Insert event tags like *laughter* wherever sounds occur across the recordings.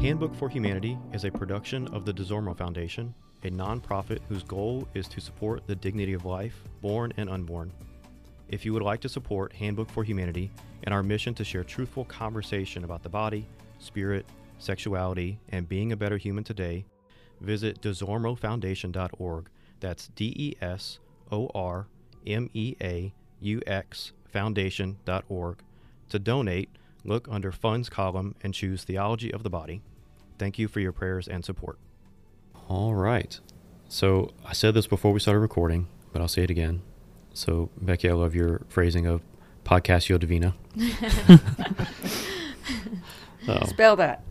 Handbook for Humanity is a production of the DesOrmeaux Foundation, a nonprofit whose goal is to support the dignity of life, born and unborn. If you would like to support Handbook for Humanity and our mission to share truthful conversation about the body, spirit, sexuality, and being a better human today, visit desormeauxfoundation.org. That's D E S O R M E A U X foundation.org. To donate, look under Funds column and choose Theology of the Body. Thank you for your prayers and support. All right. So I said this before we started recording, but I'll say it again. So, Becki, I love your phrasing of Podcastio Divina. *laughs* oh, Spell that.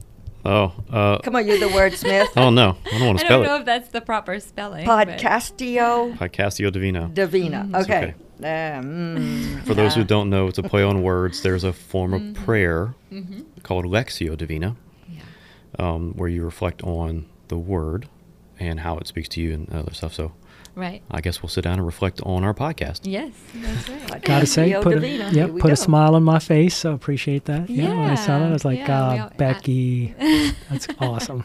oh, uh, Come on, you're the wordsmith. oh no, I don't want I to spell it. I don't know it. if that's the proper spelling. but- Podcastio Podcastio Divina. Divina. Mm, Okay. okay. Uh, mm, For those who don't know, it's a play on words. There's a form of prayer Mhm. called Lectio Divina, Yeah. Um, where you reflect on the word and how it speaks to you and other stuff. So Right. I guess we'll sit down and reflect on our podcast. Yes, that's right. *laughs* Gotta say, Leo put a, yep, put go. a smile on my face. So appreciate that. Yeah, when I saw that, I was like, Yeah, we ah, all- Becki, that's *laughs* awesome.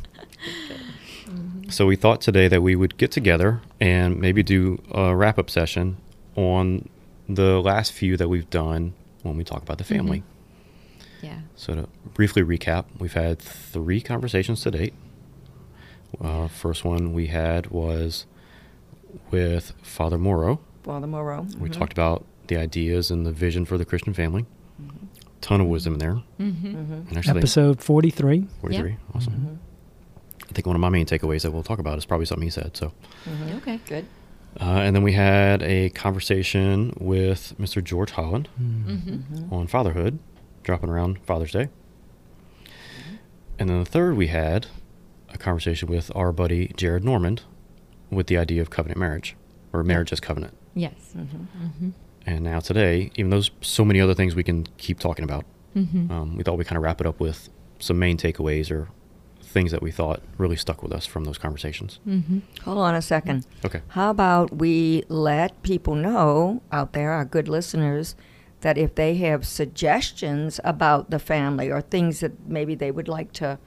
So we thought today that we would get together and maybe do a wrap up session on the last few that we've done when we talk about the family. Yeah. So to briefly recap, we've had three conversations to date. Uh, first one we had was with Father Moreau. Father Moreau. We Mhm. talked about the ideas and the vision for the Christian family. Ton of wisdom there. Mm-hmm. Mhm. Actually, Episode 43. 43. Awesome. Mhm. I think one of my main takeaways that we'll talk about is probably something he said. So, Mhm. Okay. Good. uh, and then we had a conversation with Mr. George Holland Mm-hmm. On fatherhood, dropping around Father's Day. And then the third, we had a conversation with our buddy Jared Normand with the idea of covenant marriage or marriage as covenant. Yes. Mhm. Mm-hmm. And now today, even though there's so many other things we can keep talking about, Mm-hmm. um, we thought we'd kind of wrap it up with some main takeaways or things that we thought really stuck with us from those conversations. mm-hmm. Hold on a second. Okay. How about we let people know out there, our good listeners, that if they have suggestions about the family or things that maybe they would like to,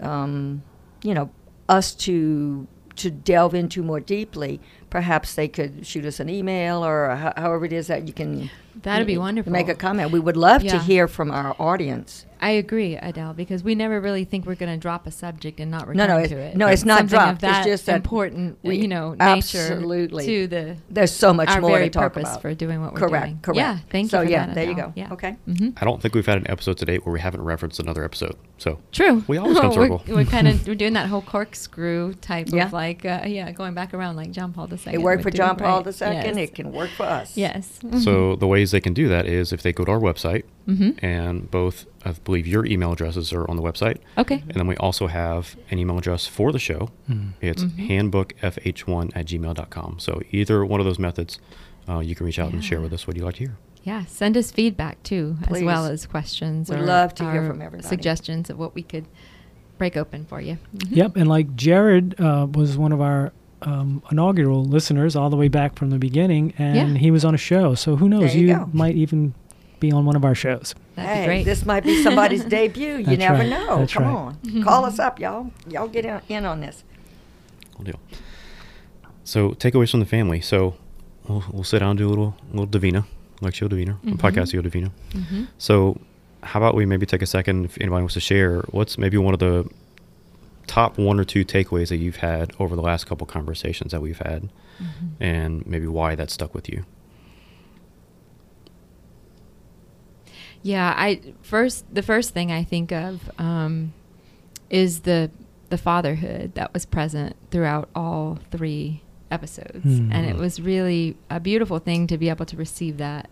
um, you know, us to to delve into more deeply, perhaps they could shoot us an email or ho- however it is that you can. That'd be wonderful. Make a comment. We would love to hear from our audience. I agree, Adele, because we never really think we're going to drop a subject and not return No, no, to it's- it. no, it's not Something dropped. It's just that important, we- you know, nature Absolutely. to the There's so much our more very to talk purpose about. for doing what we're correct. doing. Correct. Correct. Yeah, thank so you for yeah, that. there you go. Yeah. Okay. hmm I don't think we've had an episode to date where we haven't referenced another episode. So True. We always come *laughs* we're, we're kind of *laughs* we're doing that whole corkscrew type Yeah. of like uh, yeah, going back around like John Paul II. It worked for John Paul right. II. Yes. It can work for us. Yes. So the ways they can do that is if they go to our website, hmm and both, I believe, your email addresses are on the website, Okay. and then we also have an email address for the show. Mm. It's Mhm. handbookfh1 at gmail.com. So either one of those methods, uh, you can reach out and share with us what you'd like to hear. Yeah. Send us feedback too, as well as questions. We'd or love to hear from everybody. Suggestions of what we could break open for you. Mhm. Yep, and like Jared uh, was one of our um, inaugural listeners all the way back from the beginning, and Yeah. he was on a show. So who knows? There you go. might even be on one of our shows. That'd hey, be great. this might be somebody's *laughs* debut. You That's never right. know. That's Come right. on, *laughs* call us up, y'all. Y'all get in, in on this. Cool deal. So takeaways from the family. So we'll, we'll sit down and do a little little Divina, Lectio Divina, Mhm. Podcastio Divina. Mhm. So how about we maybe take a second if anybody wants to share what's maybe one of the top one or two takeaways that you've had over the last couple conversations that we've had Mhm. and maybe why that stuck with you. Yeah, I first the first thing I think of um, is the the fatherhood that was present throughout all three episodes, and it was really a beautiful thing to be able to receive that.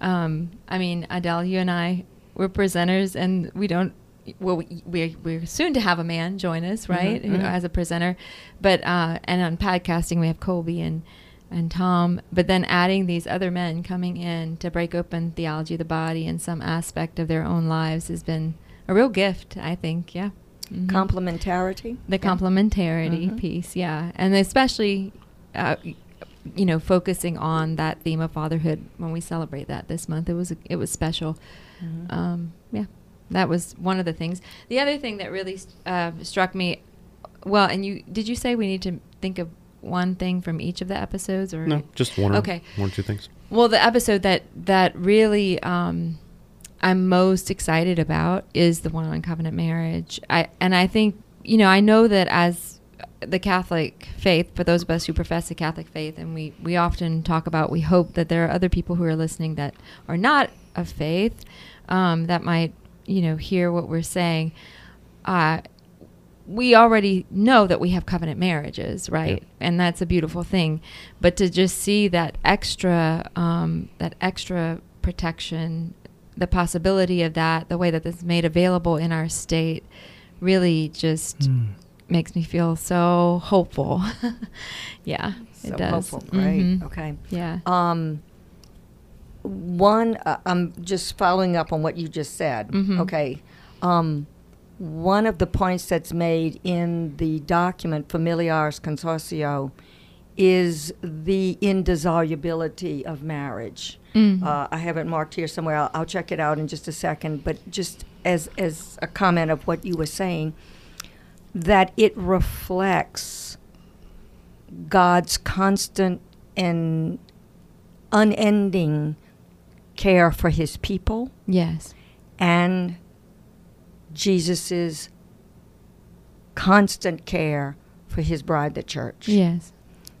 Um, I mean, Adele, you and I we're presenters, and we don't. Well, we, we're we're soon to have a man join us, right, Mhm, who- mhm. as a presenter. But uh, and on podcasting we have Colby and and Tom, but then adding these other men coming in to break open theology of the body and some aspect of their own lives has been a real gift, I think. Yeah. Mhm. Complementarity. The Yeah. complementarity Mhm. piece, yeah, and especially, uh, you know, focusing on that theme of fatherhood when we celebrate that this month. It was it was special. Mhm. Um, yeah. That was one of the things. The other thing that really uh, struck me, well, and you did you say we need to think of one thing from each of the episodes, or No, just one or Okay. one or two things. Well, the episode that that really um, I'm most excited about is the one on covenant marriage. I and I think you know I know that as the Catholic faith, for those of us who profess the Catholic faith, and we we often talk about, we hope that there are other people who are listening that are not of faith um, that might you know hear what we're saying. Uh, we already know that we have covenant marriages, right? And that's a beautiful thing. But to just see that extra, um, that extra protection, the possibility of that, the way that this is made available in our state, really just Mm. makes me feel so hopeful. *laughs* yeah, So it does. hopeful, right? Mhm. Okay. Yeah. Um, one, uh, I'm just following up on what you just said. Mhm. Okay. Um, one of the points that's made in the document Familiaris Consortio is the indissolubility of marriage. Mhm. Uh, I have it marked here somewhere. I'll, I'll check it out in just a second. But just as as a comment of what you were saying, that it reflects God's constant and unending care for His people yes. and Jesus's constant care for His bride, the church. Yes.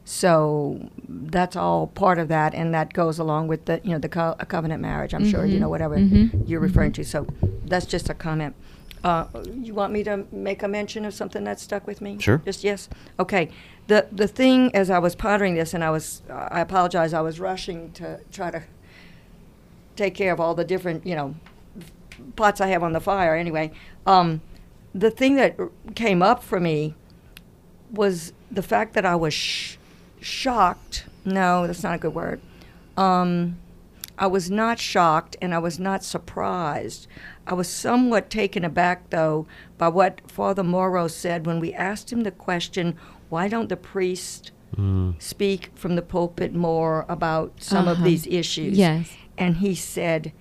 So that's all part of that, and that goes along with the you know the co- a covenant marriage. I'm sure you Mhm. know whatever Mhm. you're referring to. So that's just a comment. Uh, you want me to make a mention of something that stuck with me? Sure. Just yes. Okay. The the thing as I was pondering this, and I was I apologize. I was rushing to try to take care of all the different you know pots I have on the fire. Anyway, um, the thing that came up for me was the fact that I was sh- shocked. No, that's not a good word. Um, I was not shocked and I was not surprised. I was somewhat taken aback, though, by what Father Moreau said when we asked him the question, why don't the priests Mm. speak from the pulpit more about some of Uh-huh. these issues? Yes. And he said,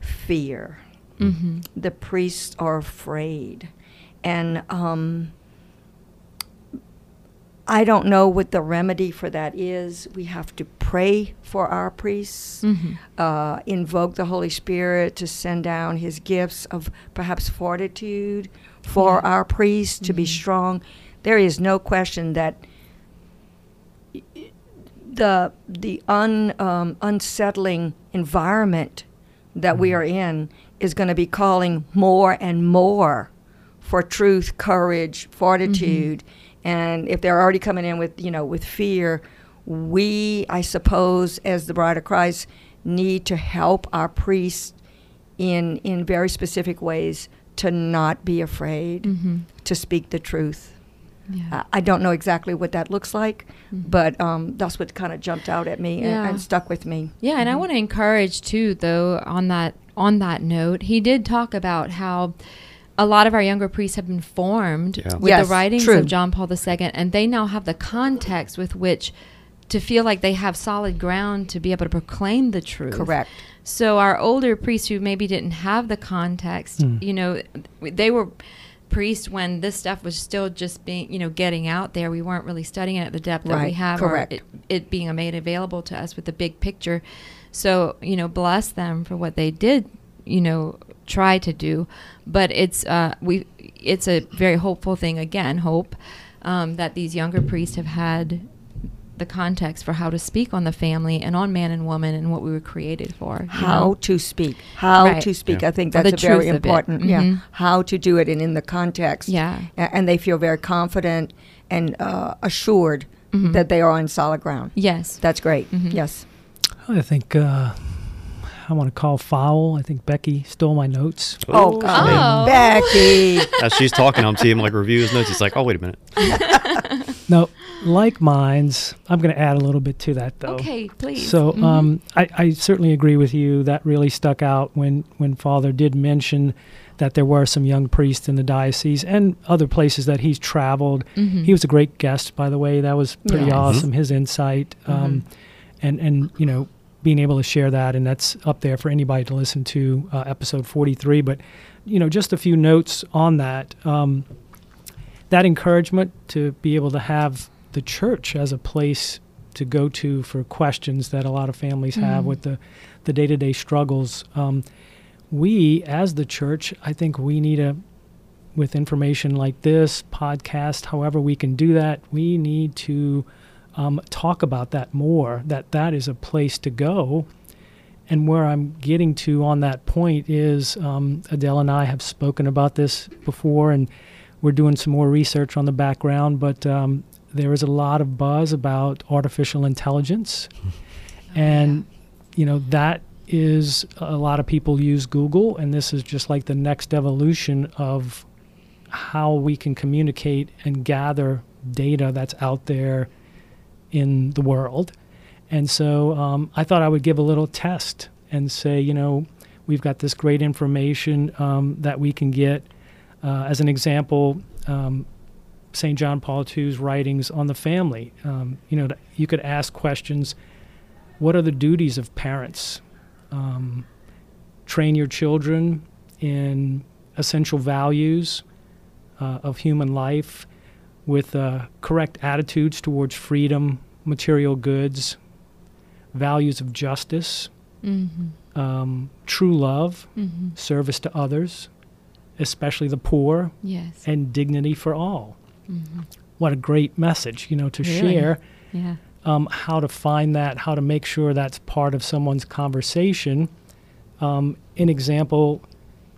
fear Mm-hmm. the priests are afraid. And um, I don't know what the remedy for that is. We have to pray for our priests, Mm-hmm. uh, invoke the Holy Spirit to send down his gifts of perhaps fortitude for Yeah. our priests to be Mhm. strong. There is no question that the the un, um, unsettling environment that we are in is going to be calling more and more for truth, courage, fortitude, and if they're already coming in with you know with fear, we, I suppose, as the Bride of Christ, need to help our priests in in very specific ways to not be afraid Mm-hmm. to speak the truth. Yeah. Uh, I don't know exactly what that looks like, Mhm. but um, that's what kind of jumped out at me and, Yeah. and stuck with me. Yeah, and I Mhm. want to encourage too, though, on that on that note, he did talk about how a lot of our younger priests have been formed Yeah. with Yes, the writings true. of John Paul II, and they now have the context with which to feel like they have solid ground to be able to proclaim the truth. Correct. So our older priests who maybe didn't have the context, Hmm. you know, they were priests when this stuff was still just being, you know, getting out there. We weren't really studying it at the depth that we have, correct. or it, it being made available to us with the big picture. So you know, bless them for what they did, you know, try to do. But it's uh, we, it's a very hopeful thing. Again, hope um, that these younger priests have had the context for how to speak on the family and on man and woman and what we were created for. How know? to speak. How Right. to speak. Yeah. I think that's the a very truth of it. important. Yeah. Mhm. How to do it and in the context. Yeah. A- And they feel very confident and uh, assured Mhm. that they are on solid ground. Yes. That's great. Mhm. Yes. I think uh, I want to call foul. I think Becki stole my notes. Oh, Oh, God. Oh. Becki. *laughs* As she's talking, I'm seeing like review his notes. He's like, oh, wait a minute. *laughs* No, like minds. I'm going to add a little bit to that though. Okay, please. So Mhm. um, I, I certainly agree with you. That really stuck out when, when Father did mention that there were some young priests in the diocese and other places that he's traveled. Mhm. He was a great guest, by the way. That was pretty Yes. awesome. His insight, um, and and you know, being able to share that, and that's up there for anybody to listen to, uh, episode 43. But you know, just a few notes on that. Um, that encouragement to be able to have the church as a place to go to for questions that a lot of families have Mhm. with the the day to day struggles. Um, we, as the church, I think we need a with information like this podcast, however we can do that, we need to um, talk about that more. That that is a place to go. And where I'm getting to on that point is um, Adele and I have spoken about this before, and we're doing some more research on the background. But um, there is a lot of buzz about artificial intelligence, *laughs* and you know that is a lot of people use Google, and this is just like the next evolution of how we can communicate and gather data that's out there in the world. And so um, I thought I would give a little test and say, you know, we've got this great information um, that we can get. Uh, as an example, um, St. John Paul II's writings on the family. Um, you know, you could ask questions what are the duties of parents? Um, train your children in essential values uh, of human life with uh, correct attitudes towards freedom, material goods, values of justice, Mm-hmm. um, true love, Mm-hmm. service to others, especially the poor, Yes. and dignity for all. Mm-hmm. What a great message, you know, to Really? share Yeah. um, how to find that, how to make sure that's part of someone's conversation. Um, an example,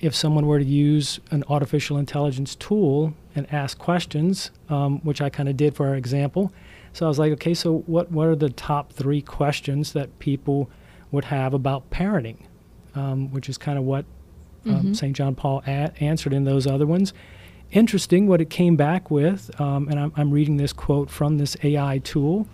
if someone were to use an artificial intelligence tool and ask questions, um, which I kind of did for our example. So I was like, okay, so what, what are the top three questions that people would have about parenting, um, which is kind of what um, Mhm. St. John Paul a- answered in those other ones. Interesting what it came back with, um, and I'm, I'm reading this quote from this AI tool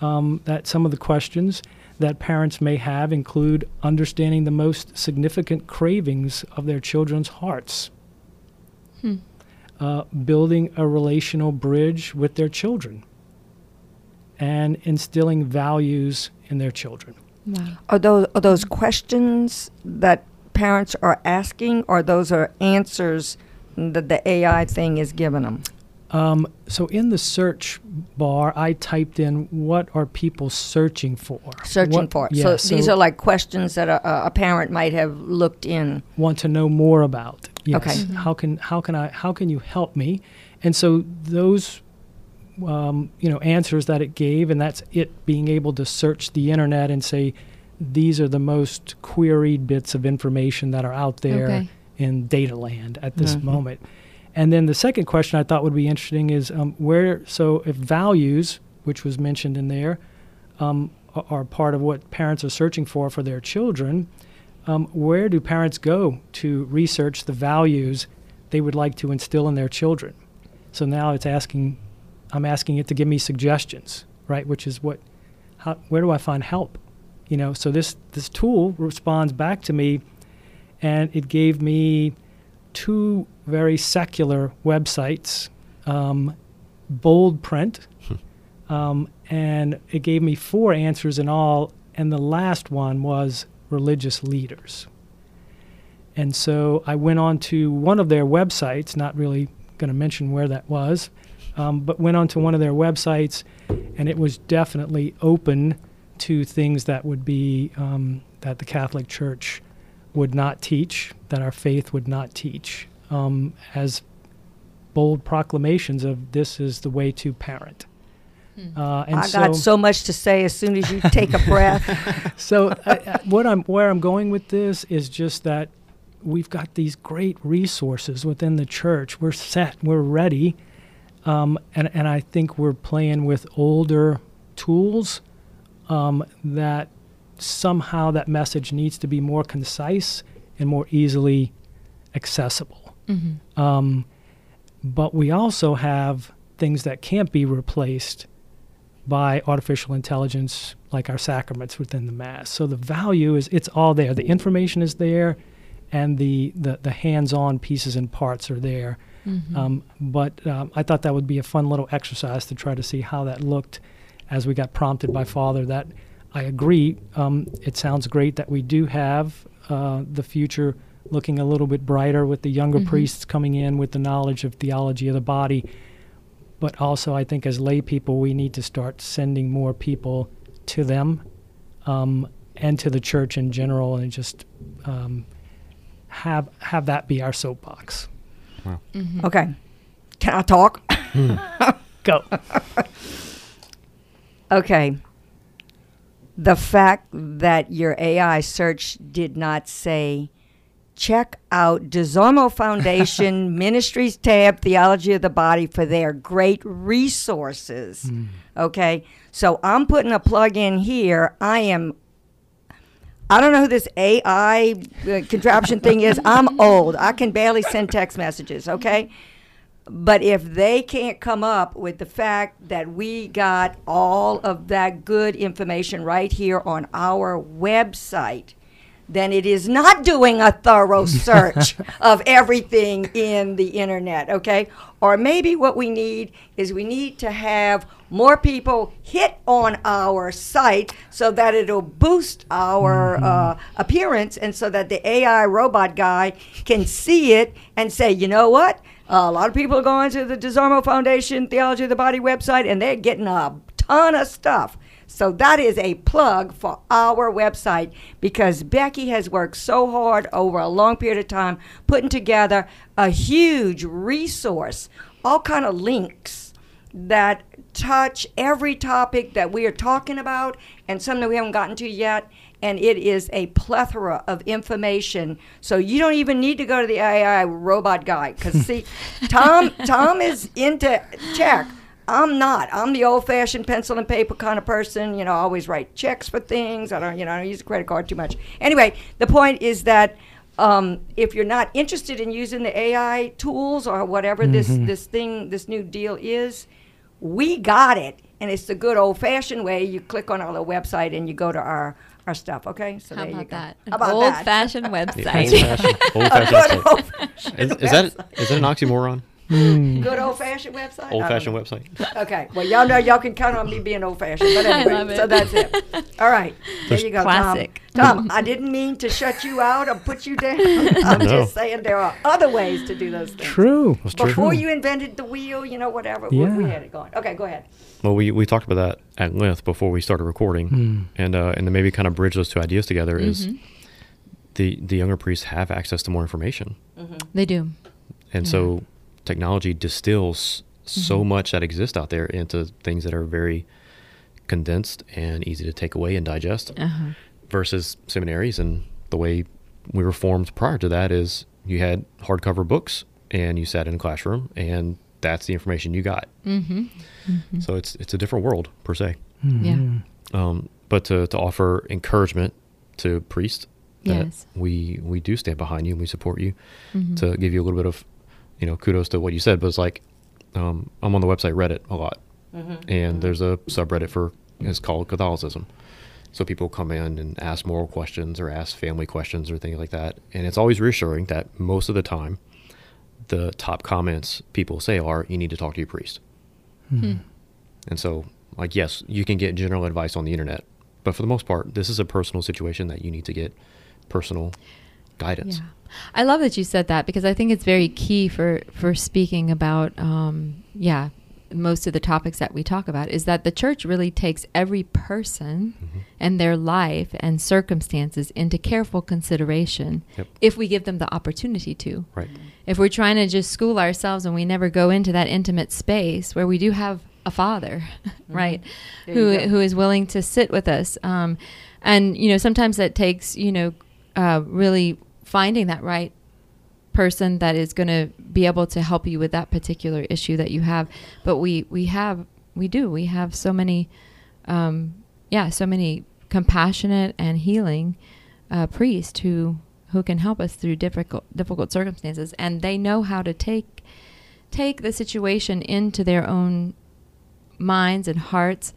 um, that some of the questions that parents may have include understanding the most significant cravings of their children's hearts, Hmm. uh, building a relational bridge with their children, and instilling values in their children. Wow. Are those are those questions that parents are asking, or those are answers that the AI thing is giving them? Um, so in the search bar, I typed in what are people searching for? Searching What- for. Yeah, so, these are like questions that a, a parent might have looked in. want to know more about. Yes. Okay. Mhm. How can how can I how can you help me? And so those um, you know answers that it gave, and that's it being able to search the internet and say these are the most queried bits of information that are out there Okay. in data land at this Mhm. moment. And then the second question I thought would be interesting is um, where, so if values, which was mentioned in there, um, a- are part of what parents are searching for for their children, um, where do parents go to research the values they would like to instill in their children? So now it's asking, I'm asking it to give me suggestions, right? Which is what, how, where do I find help? You know, so this this tool responds back to me, and it gave me two very secular websites, um, bold print, um, and it gave me four answers in all, and the last one was religious leaders. And so I went on to one of their websites, not really going to mention where that was, um, but went on to one of their websites, and it was definitely open to things that would be um, that the Catholic Church would not teach, that our faith would not teach, um, as bold proclamations of this is the way to parent. Hmm. Uh, and I so, got so much to say as soon as you take a breath. *laughs* *laughs* so I, I, what I'm where I'm going with this is just that we've got these great resources within the church. We're set. We're ready. Um, and, and I think we're playing with older tools um, that somehow that message needs to be more concise and more easily accessible. Mm-hmm. Um, but we also have things that can't be replaced by artificial intelligence, like our sacraments within the Mass. So the value is it's all there. The information is there, and the, the, the hands on pieces and parts are there. Mm-hmm. Um, but um, I thought that would be a fun little exercise to try to see how that looked as we got prompted by Father. That I agree. Um, it sounds great that we do have uh, the future looking a little bit brighter with the younger Mhm. priests coming in with the knowledge of theology of the body. But also, I think as lay people, we need to start sending more people to them um, and to the church in general, and just um, have have that be our soapbox. Mhm. Okay. Can I talk? Go. *laughs* Okay. The fact that your AI search did not say, check out DesOrmeaux Foundation *laughs* Ministries tab, Theology of the Body for their great resources. Okay. So I'm putting a plug in here. I am. I don't know who this AI uh, contraption thing is. I'm *laughs* old. I can barely send text messages, okay? But if they can't come up with the fact that we got all of that good information right here on our website, then it is not doing a thorough *laughs* search of everything in the internet, okay? Or maybe what we need is we need to have more people hit on our site so that it'll boost our uh, appearance and so that the AI robot guy can see it and say, you know what? A lot of people are going to the DesOrmeaux Foundation Theology of the Body website and they're getting a ton of stuff. So that is a plug for our website because Becki has worked so hard over a long period of time putting together a huge resource, all kind of links that touch every topic that we are talking about and some that we haven't gotten to yet and it is a plethora of information so you don't even need to go to the AI robot guy cuz see *laughs* Tom Tom is into check I'm not. I'm the old-fashioned pencil and paper kind of person. You know, I always write checks for things. I don't, you know, I don't use a credit card too much. Anyway, the point is that um, if you're not interested in using the AI tools or whatever this this thing, this new deal is, we got it, and it's the good old-fashioned way. You click on our little website and you go to our our stuff. Okay, so How there you about go. that? How about that? old-fashioned *laughs* website. Old fashioned. Good website. Is, is that is that an oxymoron? Mm. Good old-fashioned website. Old fashioned know. website. Okay. Well, y'all know y'all can count on me being old fashioned. But *laughs* I anyway, love it. so that's it. *laughs* All right. There you go, Classic. Tom. Tom, *laughs* I didn't mean to shut you out or put you down. I'm No. just saying there are other ways to do those things. True. That's true. Before you invented the wheel, you know, whatever, we, we had it going. Okay, go ahead. Well, we, we talked about that at length before we started recording, Hmm. and uh, and then maybe kind of bridge those two ideas together is Mhm. the the younger priests have access to more information, They do. and so technology distills so much that exists out there into things that are very condensed and easy to take away and digest. Uh-huh. versus seminaries and the way we were formed prior to that is you had hardcover books and you sat in a classroom and that's the information you got Mm-hmm. so it's it's a different world per se Yeah. Mhm. um, but to, to offer encouragement to priests that Yes. we we do stand behind you and we support you Mhm. to give you a little bit of you know kudos to what you said but it's like um, i'm on the website reddit a lot. And there's a subreddit for it's called catholicism. So people come in and ask moral questions or ask family questions or things like that. And it's always reassuring that most of the time the top comments people say are you need to talk to your priest. Hmm. and so like yes you can get general advice on the internet but for the most part this is a personal situation that you need to get personal guidance Yeah. I love that you said that because I think it's very key for for speaking about um, yeah most of the topics that we talk about is that the church really takes every person Mhm. and their life and circumstances into careful consideration Yep. if we give them the opportunity to. right If we're trying to just school ourselves and we never go into that intimate space where we do have a father, *laughs* right, There who who is willing to sit with us, um, and you know sometimes that takes you know uh, really finding that right person that is going to be able to help you with that particular issue that you have. But we we have we do we have so many, um, yeah, so many compassionate and healing uh, priests who who can help us through difficult difficult circumstances, and they know how to take take the situation into their own minds and hearts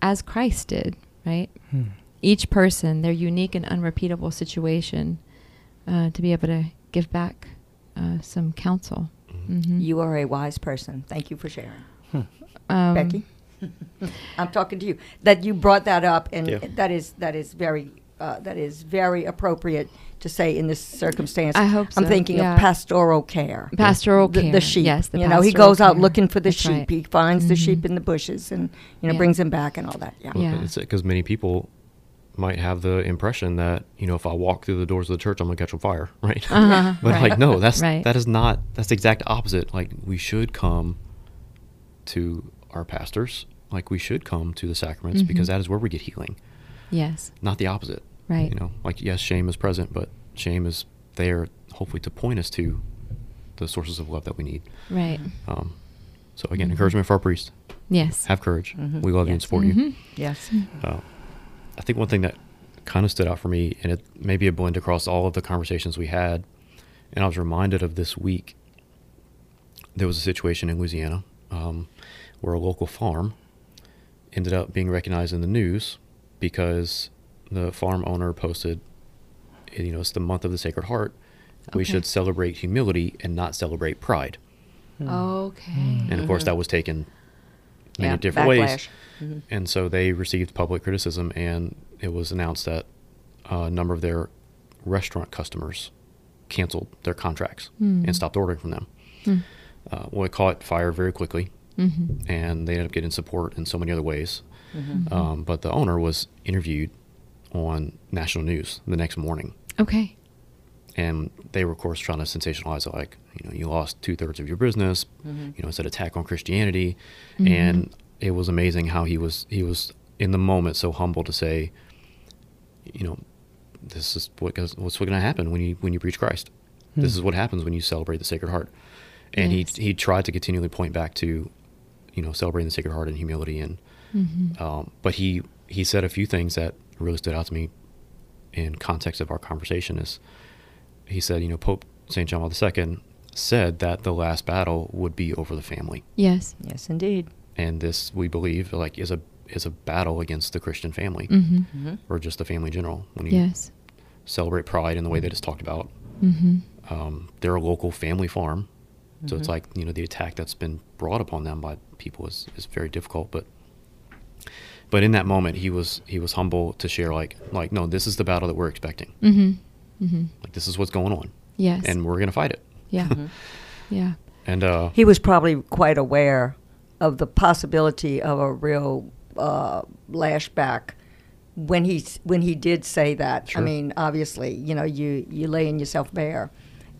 as Christ did, right? Hmm. Each person, their unique and unrepeatable situation, uh, to be able to give back uh, some counsel. Mhm. You are a wise person. Thank you for sharing. Um, Becki? *laughs* I'm talking to you. That you brought that up, and Yeah. that is that is very uh, that is very appropriate to say in this circumstance. I hope I'm thinking yeah. of pastoral care. Pastoral the, care. the sheep. Yes, the you know, he pastoral goes out looking for the That's sheep. right. He finds the Mhm. sheep in the bushes and you know Yeah. brings them back and all that. Yeah. Yeah. It's because many people might have the impression that you know if I walk through the doors of the church, I'm gonna catch on fire, *laughs* right? Uh-huh, *laughs* but right. like no, that's Right. that is not. That's the exact opposite. Like we should come to our pastors. Like we should come to the sacraments because Mhm. that is where we get healing, Yes. not the opposite. Right. You know, like yes, shame is present, but shame is there hopefully to point us to the sources of love that we need. Right. Um, so again, Mhm. encouragement for our priests. Yes. Have courage. Mhm. We love you and support you. Mhm. Yes. Uh, I think one thing that kind of stood out for me, and it may be a blend across all of the conversations we had, and I was reminded of this week. There was a situation in Louisiana um, where a local farm ended up being recognized in the news because the farm owner posted, you know, it's the month of the Sacred Heart. We should celebrate humility and not celebrate pride. Okay. And of course, that was taken many Yeah, different ways. Mhm. And so they received public criticism, and it was announced that a number of their restaurant customers canceled their contracts Hmm. and stopped ordering from them. Hmm. Uh, well, it caught fire very quickly, Mhm. and they ended up getting support in so many other ways. Mhm. Um, but the owner was interviewed on national news the next morning, Okay. and they were, of course, trying to sensationalize it, like you know, you lost two thirds of your business. Mhm. You know, it's an attack on Christianity, Mhm. and it was amazing how he was he was in the moment so humble to say, you know, this is what goes, what's going to happen when you when you preach Christ. This Hmm. is what happens when you celebrate the Sacred Heart, and Yes. he he tried to continually point back to, you know, celebrating the Sacred Heart and humility, and Mhm. um, but he he said a few things that really stood out to me in context of our conversation. Is he said, you know, Pope Saint John Paul II said that the last battle would be over the family, Yes. Yes, indeed. And this we believe like is a is a battle against the Christian family Mhm. Mhm. or just the family in general. When you Yes. celebrate pride in the way that it's talked about, Mhm. um, they're a local family farm, so it's Mhm. like you know the attack that's been brought upon them by people is, is very difficult. But but in that moment, he was he was humble to share like like no, this is the battle that we're expecting. Mhm. Mhm. Like this is what's going on, Yes. and we're gonna fight it. yeah. *laughs* Yeah. And uh, He was probably quite aware of the possibility of a real uh, lashback when he when he did say that. Sure. I mean, obviously, you know, you you laying yourself bare,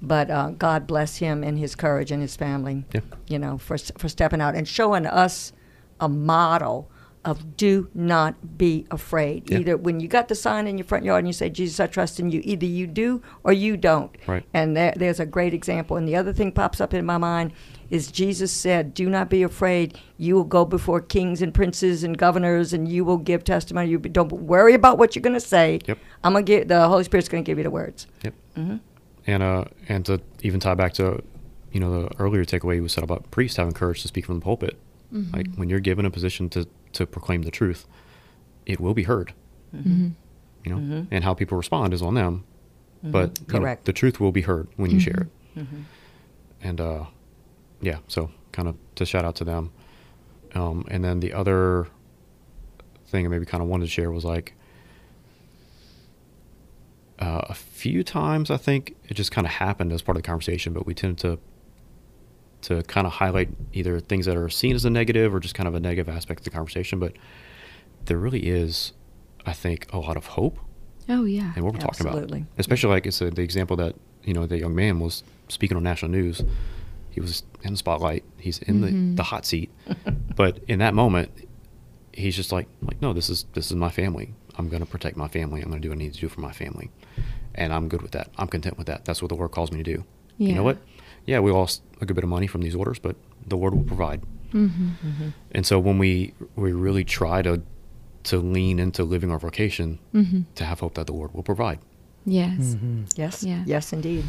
but uh, God bless him and his courage and his family. Yeah. You know, for for stepping out and showing us a model of do not be afraid. Yeah. Either when you got the sign in your front yard and you say, Jesus, I trust in you, either you do or you don't. Right. And there, there's a great example. And the other thing pops up in my mind is Jesus said, Do not be afraid. You will go before kings and princes and governors and you will give testimony. You don't worry about what you're going to say. Yep. I'm going to give, the Holy Spirit's going to give you the words. Yep. hmm And uh, and to even tie back to, you know, the earlier takeaway we said about priests having courage to speak from the pulpit. Mhm. Like when you're given a position to to proclaim the truth, it will be heard. Mhm. You know, Mhm. and how people respond is on them. Mhm. But you know, Correct. the truth will be heard when you share it. And uh, yeah, so kind of to shout out to them. Um, and then the other thing I maybe kind of wanted to share was like uh, a few times I think it just kind of happened as part of the conversation, but we tend to to kind of highlight either things that are seen as a negative or just kind of a negative aspect of the conversation. But there really is, I think, a lot of hope Oh yeah. in what we're talking about. Especially like it's uh the example that you know the young man was speaking on national news. He was in the spotlight. He's in Mhm. the, the hot seat. but in that moment, he's just like like no, this is this is my family. I'm going to protect my family. I'm going to do what I need to do for my family, and I'm good with that. I'm content with that. That's what the Lord calls me to do. You know what? Yeah, we lost a good bit of money from these orders, but the Lord will provide. Mhm. hmm And so when we we really try to to lean into living our vocation, Mhm. to have hope that the Lord will provide. Yes. Mhm. Yes. Yeah. Yes, indeed.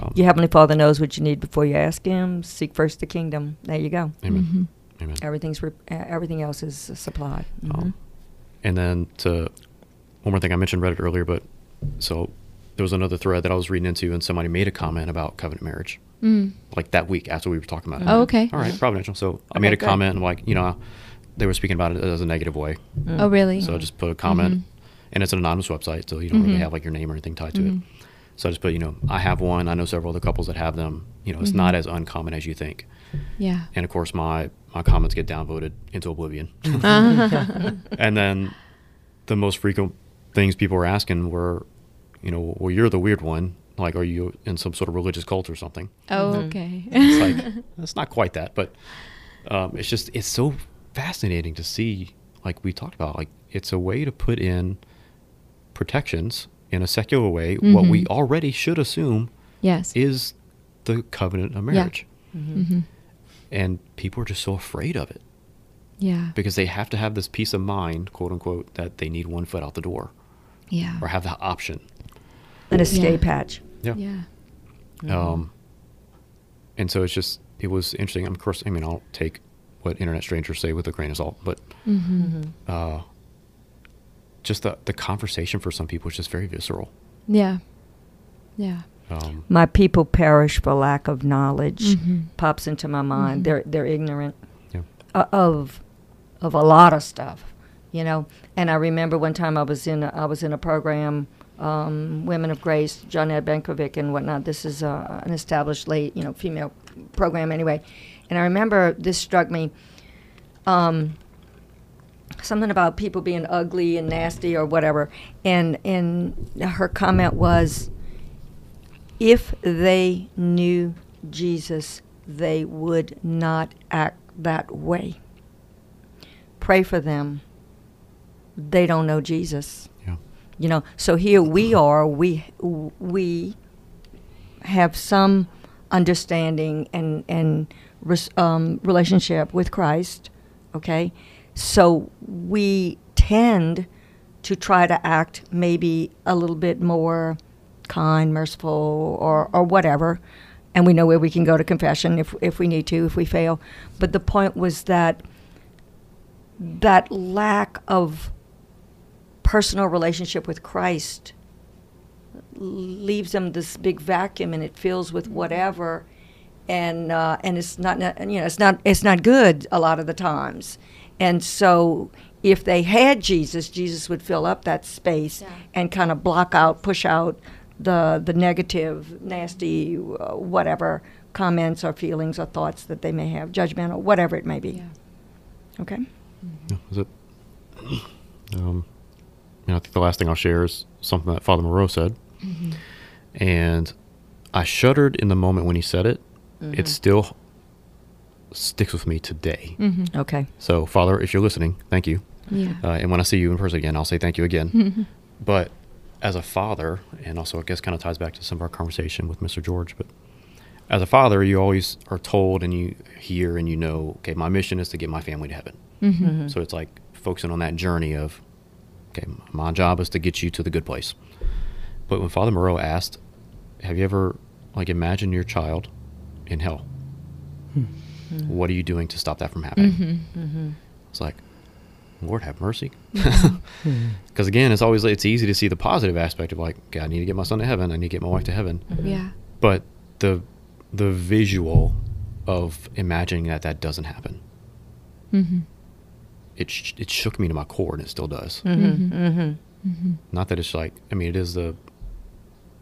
Um, Your Heavenly Father knows what you need before you ask Him. Seek first the kingdom. There you go. Amen. Mhm. Amen. Everything's re- uh, everything else is uh, supplied. Mhm. Um, and then to one more thing, I mentioned Reddit earlier, but so there was another thread that I was reading into, and somebody made a comment about covenant marriage, Mm. like that week after we were talking about it. Oh, okay. All right, providential. So I made a good. comment, and like you know, they were speaking about it as a negative way. Mm. Oh really? So I just put a comment, Mhm. and it's an anonymous website, so you don't really Mhm. have like your name or anything tied to it. So I just put, you know, I have one. I know several other couples that have them. You know, it's Mhm. not as uncommon as you think. Yeah. And of course, my my comments get downvoted into oblivion. *laughs* And then the most frequent things people were asking were, you know, well, you're the weird one. Like, are you in some sort of religious cult or something? oh, Mhm. okay. It's like *laughs* it's not quite that, but um, it's just it's so fascinating to see. Like we talked about, like it's a way to put in protections in a secular way. What we Mhm. already should assume yes. is the covenant of Yeah. marriage, hmm and people are just so afraid of it Yeah. because they have to have this peace of mind, quote unquote, that they need one foot out the door Yeah. or have the option. An escape Yeah. hatch. Yeah. Yeah. Um, and so it's just it was interesting. Of course, I mean, I'll take what internet strangers say with a grain of salt, but hmm uh, just the the conversation for some people is just very visceral. Yeah. Yeah. Um, My people perish for lack of knowledge. Mhm. Pops into my mind. Mhm. They're they're ignorant yeah, uh, of of a lot of stuff, you know. And I remember one time I was in a, I was in a program, um, Women of Grace, Johnnette Benkovic and whatnot. This is uh, an established late, you know, female program anyway. And I remember this struck me. Um, something about people being ugly and nasty or whatever. And and her comment was, if they knew Jesus, they would not act that way. Pray for them. They don't know Jesus. yeah, You know, so here we are. We we have some understanding and and um, relationship with Christ. Okay, so we tend to try to act maybe a little bit more kind, merciful, or or whatever. And we know where we can go to confession if if we need to, if we fail. But the point was that that lack of personal relationship with Christ leaves them this big vacuum and it fills with whatever and uh, and it's not not- you know it's not it's not good a lot of the times and so if they had Jesus Jesus would fill up that space Yeah. and kind of block out push out the the negative nasty uh, whatever comments or feelings or thoughts that they may have judgmental whatever it may be Yeah. okay yeah. Is it? Um, you know, I think the last thing I'll share is something that Father Moreau said, Mhm. and I shuddered in the moment when he said it. Mhm. It still sticks with me today. Mhm. okay So, Father, if you're listening, thank you. Yeah. Uh, and when I see you in person again, I'll say thank you again. Mhm. *laughs* But as a father, and also I guess kind of ties back to some of our conversation with Mr. George, but as a father, you always are told and you hear and you know, okay, my mission is to get my family to heaven. Mhm. Mhm. So it's like focusing on that journey of, okay, my job is to get you to the good place. But when Father Moreau asked, have you ever like imagined your child in hell? What are you doing to stop that from happening? Mhm. mm-hmm. It's like, Lord have mercy. Mhm. *laughs* Because again, it's always it's easy to see the positive aspect of like, okay, I need to get my son to heaven. I need to get my wife to heaven. Yeah. But the the visual of imagining that that doesn't happen, Mhm. it sh- it shook me to my core, and it still does. Mm-hmm. Mm-hmm. Not that it's like, I mean, it is the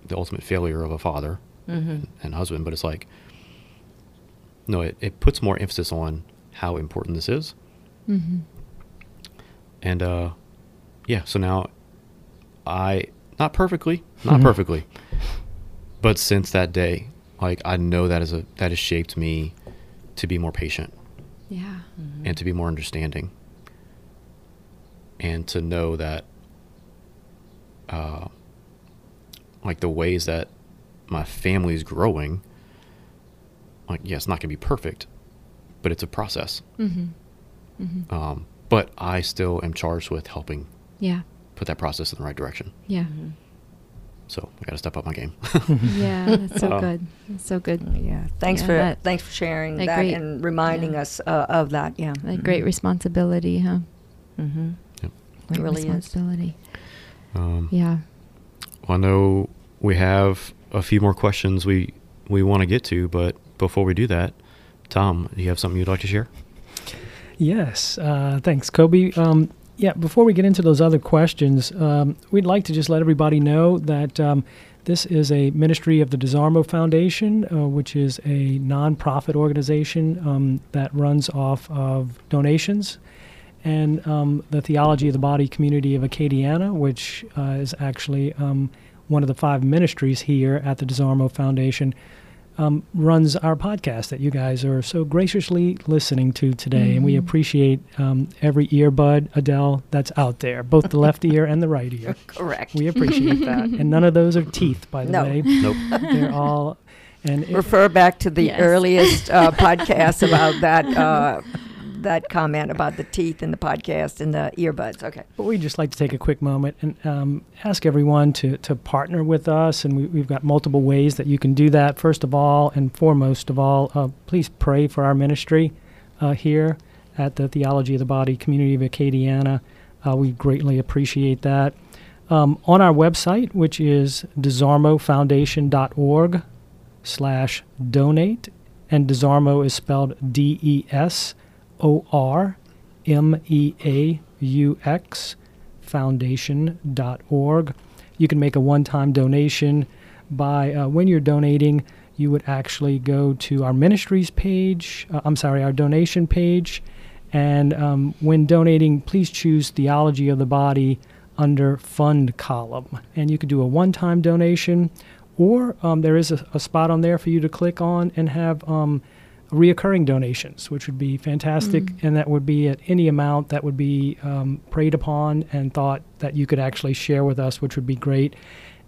the ultimate failure of a father Mm-hmm. and husband, but it's like, no, it, it puts more emphasis on how important this is. Mhm. And uh, yeah, so now I not perfectly, not Mhm. perfectly, but since that day, like I know that is a that has shaped me to be more patient Yeah. and to be more understanding, and to know that, uh, like the ways that my family is growing. Like, yeah, it's not gonna be perfect, but it's a process. Mhm. Mhm. Um, but I still am charged with helping Yeah. put that process in the right direction. Yeah. So I got to step up my game. *laughs* Yeah. That's so Uh, good. That's so good. Yeah. Thanks Yeah, for that- thanks for sharing that that, great- and reminding yeah. us uh, of that. Yeah. Like great responsibility, huh? Mm-hmm. Yep. It Great really is. responsibility. Um, Yeah. I know we have a few more questions we we want to get to, but before we do that, Tom, do you have something you'd like to share? Yes, uh, thanks, Colby. Um, Yeah, before we get into those other questions, um, we'd like to just let everybody know that um, this is a ministry of the DesOrmeaux Foundation, uh, which is a nonprofit organization um, that runs off of donations, and um, the Theology of the Body community of Acadiana, which uh, is actually um, one of the five ministries here at the DesOrmeaux Foundation um, runs our podcast that you guys are so graciously listening to today. Mm-hmm. And we mm-hmm. appreciate um, every earbud, Adele, that's out there, both the left ear and the right ear. *laughs* Correct. We appreciate that. And none of those are teeth, by the no. way. Nope. They're all. And refer back to the yes. earliest uh, *laughs* podcast about that uh, that comment about the teeth and the podcast and the earbuds. Okay. But we'd just like to take a quick moment and um, ask everyone to, to partner with us. And we, have got multiple ways that you can do that. First of all, and foremost of all, uh, please pray for our ministry uh, here at the Theology of the Body community of Acadiana. Uh, we greatly appreciate that. Um, on our website, which is desormeauxfoundation.org slash donate, and DesOrmeaux is spelled D-E-S O R M E A U X foundation.org. You can make a one time donation by uh, when you're donating, you would actually go to our ministries page, uh, I'm sorry, our donation page. And um, when donating, please choose Theology of the Body under Fund column. And you could do a one time donation, or um, there is a, a, spot on there for you to click on and have um, reoccurring donations, which would be fantastic, mm. and that would be at any amount that would be um, preyed upon and thought that you could actually share with us, which would be great.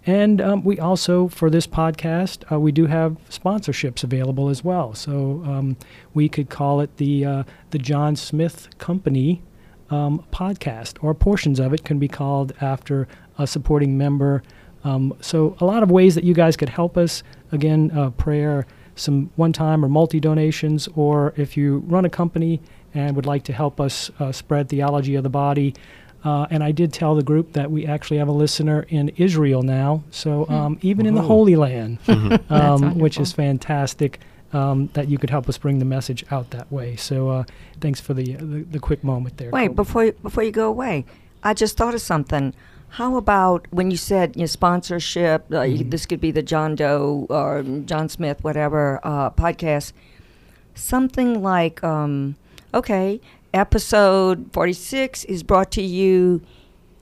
And um, we also, for this podcast, uh, we do have sponsorships available as well. So um, we could call it the uh, the John Smith Company um, podcast, or portions of it can be called after a supporting member. Um, so a lot of ways that you guys could help us. Again, uh, prayer some one time or multi donations, or if you run a company and would like to help us uh, spread theology of the body. Uh, and I did tell the group that we actually have a listener in Israel now, so hmm. um, even in the Holy Land, *laughs* mm-hmm. um, which is fantastic. Um, that you could help us bring the message out that way. So, uh, thanks for the, the, the quick moment there. Wait before you, before you go away, I just thought of something. How about when you said you know, sponsorship? Uh, mm-hmm. This could be the John Doe or John Smith, whatever uh, podcast. Something like, um, okay, episode 46 is brought to you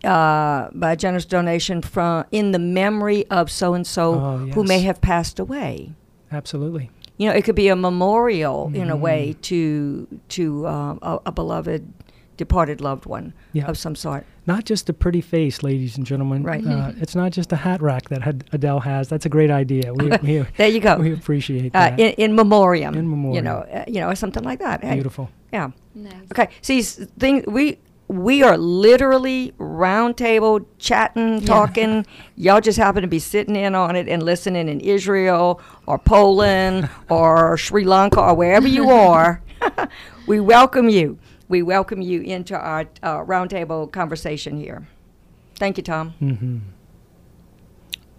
uh, by a generous donation from in the memory of so and so who may have passed away. Absolutely. You know, it could be a memorial mm-hmm. in a way mm-hmm. to to uh, a, a, beloved departed loved one yeah. of some sort. Not just a pretty face, ladies and gentlemen. Right. Uh, it's not just a hat rack that had Adele has. That's a great idea. We, we, *laughs* there you go. We appreciate uh, that. in, in, memoriam. In memoriam. You know, uh, you know, something like that. Hey, Beautiful. Yeah. Nice. Okay. See, things we we are literally roundtable chatting, talking. Yeah. Y'all just happen to be sitting in on it and listening in Israel or Poland *laughs* or Sri Lanka or wherever you are. *laughs* we welcome you we welcome you into our uh, roundtable conversation here. Thank you, Tom. Mm-hmm.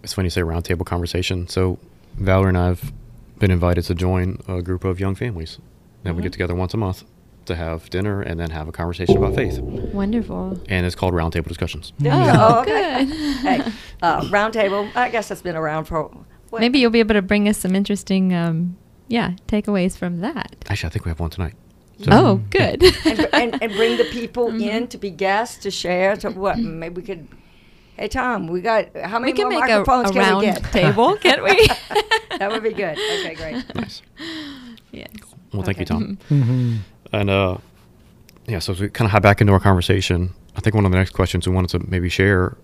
It's funny you say roundtable conversation. So, Valerie and I have been invited to join a group of young families. And mm-hmm. we get together once a month to have dinner and then have a conversation about faith. Wonderful. And it's called Roundtable Discussions. Oh, okay. *laughs* good. hey, uh, roundtable, I guess that's been around for. What? Maybe you'll be able to bring us some interesting, um, yeah, takeaways from that. Actually, I think we have one tonight. So oh, good. and, and, and, bring the people mm-hmm. in to be guests to share. To what? Maybe we could. Hey Tom, we got how many we can more make microphones a, a can round we get? table, can't we? *laughs* that would be good. Okay, great. Nice. Yes. Well, thank okay. you, Tom. Mm-hmm. And uh, yeah, so as we kind of hop back into our conversation, I think one of the next questions we wanted to maybe share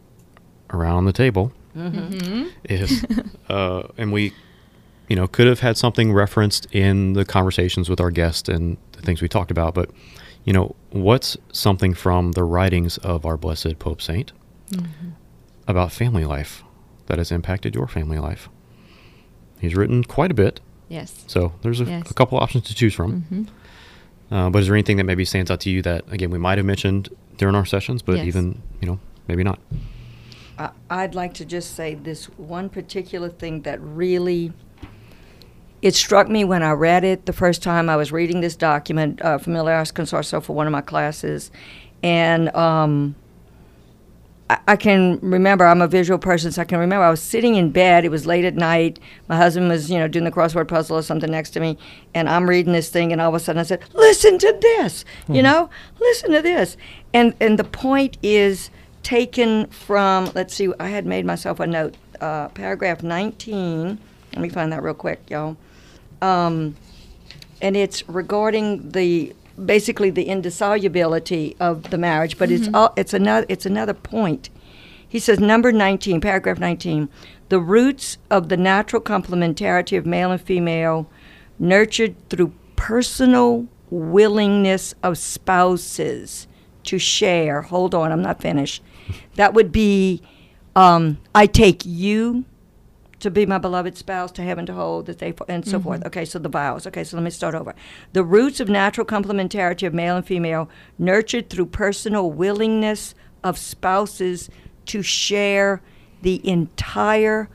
around the table mm-hmm. is, uh, and we, you know, could have had something referenced in the conversations with our guest and the things we talked about, but you know, what's something from the writings of our blessed Pope Saint mm-hmm. about family life that has impacted your family life? He's written quite a bit. Yes. So there's a, yes. a couple options to choose from. Mm-hmm. Uh, but is there anything that maybe stands out to you that, again, we might have mentioned during our sessions, but yes. even, you know, maybe not? I'd like to just say this one particular thing that really it struck me when I read it the first time I was reading this document, uh, Familiaris Consortio, for one of my classes, and um, I, I can remember. I'm a visual person, so I can remember. I was sitting in bed. It was late at night. My husband was, you know, doing the crossword puzzle or something next to me, and I'm reading this thing, and all of a sudden I said, "Listen to this," you know, listen to this, and and the point is taken from. Let's see. I had made myself a note. Uh, paragraph 19. Let me find that real quick, y'all. Um, and it's regarding the basically the indissolubility of the marriage, but it's all, it's another it's another point. He says number 19, paragraph 19, the roots of the natural complementarity of male and female nurtured through personal willingness of spouses to share. Hold on, I'm not finished. *laughs* That would be um, I take you to be my beloved spouse, to heaven to hold, that they and so forth. Mm-hmm. Okay, so the vows. Okay, so let me start over. The roots of natural complementarity of male and female, nurtured through personal willingness of spouses to share the entire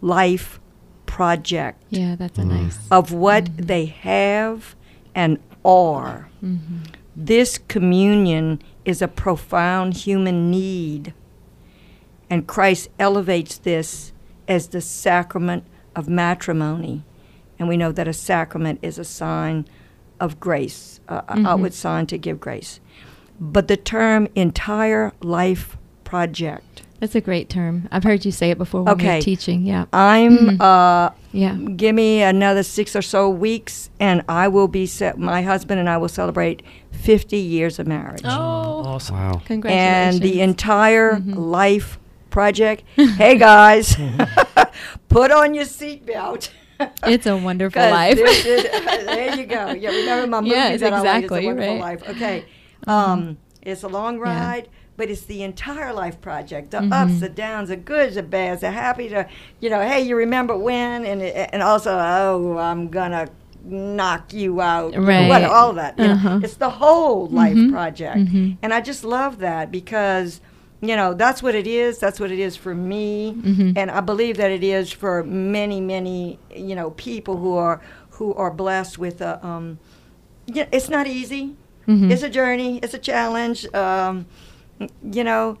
life project Yeah, that's a mm. nice. of what mm-hmm. they have and are. Mm-hmm. This communion is a profound human need, and Christ elevates this as the sacrament of matrimony. And we know that a sacrament is a sign of grace, uh, an outward sign to give grace. But the term entire life project, That's a great term. I've heard you say it before when Okay. you're teaching. Yeah. I'm uh, Yeah. give me another six or so weeks, and I will be set. My husband and I will celebrate 50 years of marriage, Oh, Awesome. Wow. congratulations. and the entire life project. *laughs* hey guys, *laughs* put on your seatbelt. *laughs* it's a wonderful life. is- there you go. Yeah, remember my movie Yes, that I like, exactly, It's a Wonderful right. Life. Okay, um, it's a long Yeah. ride, but it's the entire life project. The Mhm. ups, the downs, the goods, the bads, the happy, to you know, hey, you remember when, and and also, oh, I'm gonna knock you out, Right. what, all that. Uh-huh. it's the whole life Mhm. project, Mhm. and I just love that because. You know, that's what it is. That's what it is for me, Mhm. and I believe that it is for many, many, you know, people who are who are blessed with a. Um, yeah, it's not easy. Mhm. It's a journey. It's a challenge. Um, you know,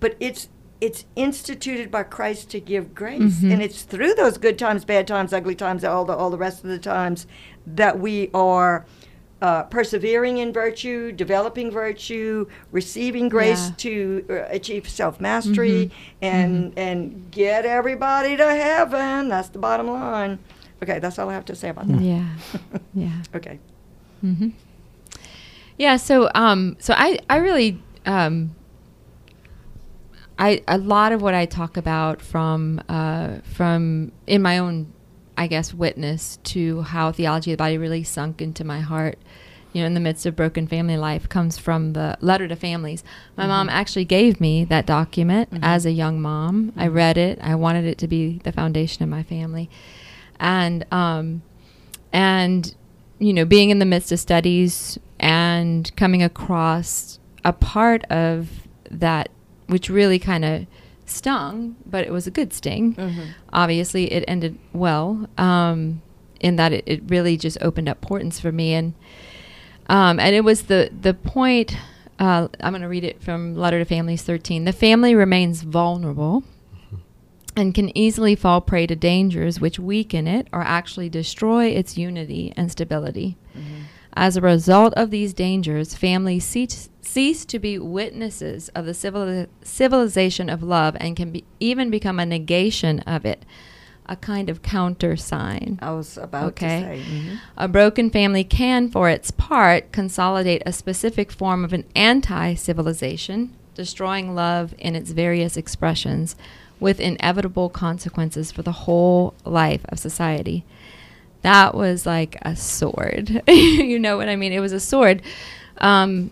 but it's it's instituted by Christ to give grace, Mhm. and it's through those good times, bad times, ugly times, all the all the rest of the times that we are. Uh, persevering in virtue, developing virtue, receiving grace Yeah. to uh, achieve self mastery, Mhm. and and get everybody to heaven. That's the bottom line. Okay, that's all I have to say about that. Yeah. *laughs* Yeah. Okay. hmm Yeah. So, um, so I, I really, um, I, a lot of what I talk about from, uh, from in my own, I guess, witness to how theology of the body really sunk into my heart, you know, in the midst of broken family life comes from the letter to families. My mm-hmm. mom actually gave me that document mm-hmm. as a young mom. I mm-hmm. read it. I wanted it to be the foundation of my family. And, um, and you know being in the midst of studies and coming across a part of that which really kind of stung but it was a good sting. Obviously it ended well um, in that it, it really just opened up portents for me. And um, and it was the the point uh, i'm going to read it from letter to families 13 the family remains vulnerable and can easily fall prey to dangers which weaken it or actually destroy its unity and stability. As a result of these dangers, families cease, cease to be witnesses of the civili- civilization of love and can be, even become a negation of it, a kind of countersign. I was about Okay. to say. mhm. A broken family can, for its part, consolidate a specific form of an anti civilization, destroying love in its various expressions, with inevitable consequences for the whole life of society. That was like a sword. *laughs* you know what I mean? It was a sword. Um,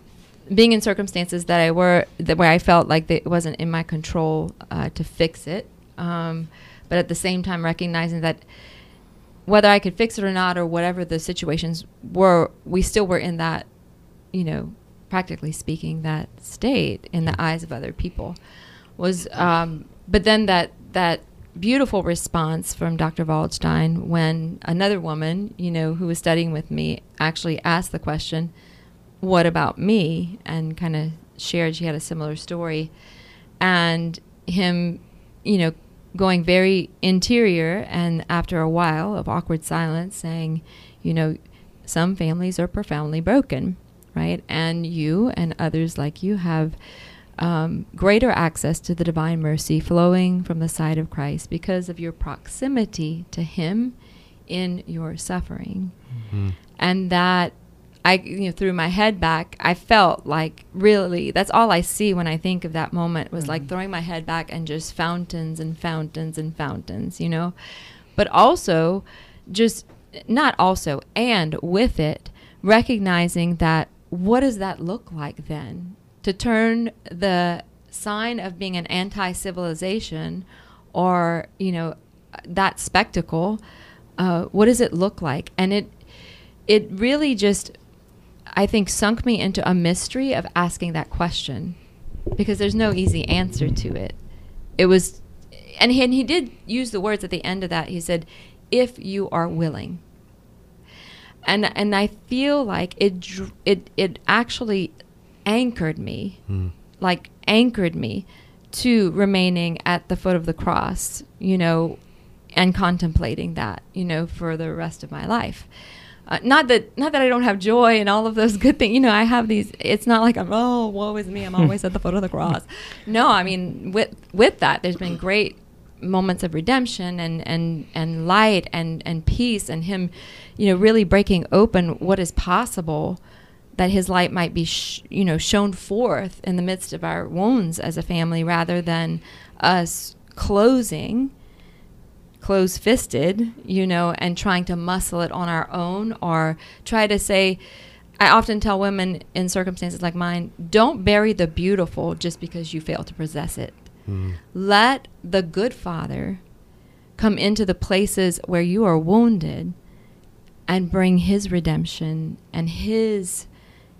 being in circumstances that I were that where I felt like it wasn't in my control uh, to fix it, um, but at the same time recognizing that whether I could fix it or not, or whatever the situations were, we still were in that, you know, practically speaking, that state in the eyes of other people. Was, um, but then that that beautiful response from Dr. Waldstein when another woman, you know, who was studying with me, actually asked the question, "What about me?" and kind of shared she had a similar story, and him, you know, going very interior, and after a while of awkward silence, saying, you know, some families are profoundly broken, right? And you and others like you have um, greater access to the divine mercy flowing from the side of Christ because of your proximity to Him in your suffering. Mm-hmm. And that I, you know, threw my head back. I felt like really that's all I see when I think of that moment was mm-hmm. like throwing my head back and just fountains and fountains and fountains, you know. But also, just not also and with it, recognizing that what does that look like then? To turn the sign of being an anti-civilization or you know that spectacle uh, what does it look like? And it it really just i think sunk me into a mystery of asking that question because there's no easy answer to it. It was and he, and he did use the words at the end of that. He said if you are willing. And and I feel like it it it actually anchored me, mm. like anchored me to remaining at the foot of the cross, you know, and contemplating that, you know, for the rest of my life. Uh, not that not that I don't have joy and all of those good things. You know, I have these. It's not like I'm oh woe is me. I'm always at the foot of the cross. *laughs* No, I mean with with that, there's been great moments of redemption and and and light and and peace and him you know really breaking open what is possible that his light might be sh- you know shown forth in the midst of our wounds as a family rather than us closing close fisted you know and trying to muscle it on our own or try to say I often tell women in circumstances like mine, don't bury the beautiful just because you fail to possess it. Mm. Let the good Father come into the places where you are wounded and bring his redemption and his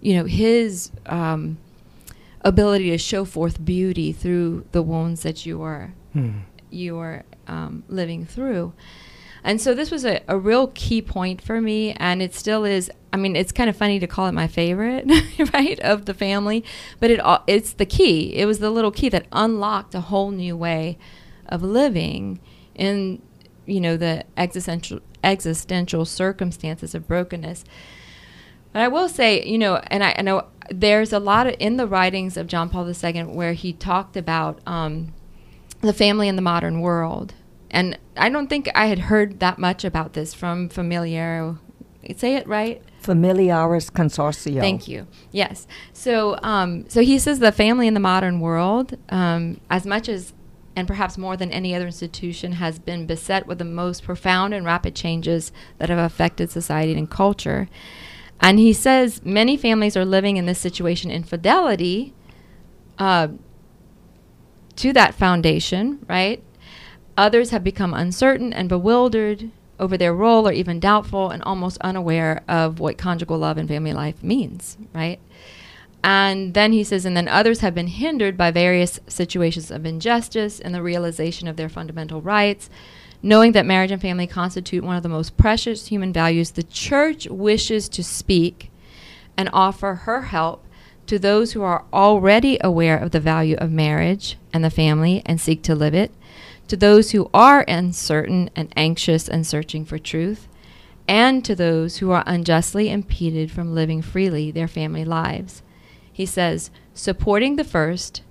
you know his um, ability to show forth beauty through the wounds that you are mm. you are um, living through and so this was a, a real key point for me, and it still is. I mean, it's kind of funny to call it my favorite, *laughs* right, of the family, but it it's the key. It was the little key that unlocked a whole new way of living in, you know, the existential existential circumstances of brokenness. But I will say, you know, and I, I know there's a lot of in the writings of John Paul II where he talked about um, the family in the modern world and I don't think I had heard that much about this from Familiar. Say it right. Familiaris Consortio. Thank you. Yes. So, um, so he says the family in the modern world, um, as much as and perhaps more than any other institution, has been beset with the most profound and rapid changes that have affected society and culture. And he says many families are living in this situation in fidelity uh, to that foundation, right? Others have become uncertain and bewildered over their role or even doubtful and almost unaware of what conjugal love and family life means, right? And then he says, and then others have been hindered by various situations of injustice and the realization of their fundamental rights. Knowing that marriage and family constitute one of the most precious human values, the church wishes to speak and offer her help to those who are already aware of the value of marriage and the family and seek to live it to those who are uncertain and anxious and searching for truth, and to those who are unjustly impeded from living freely their family lives. He says, supporting the first,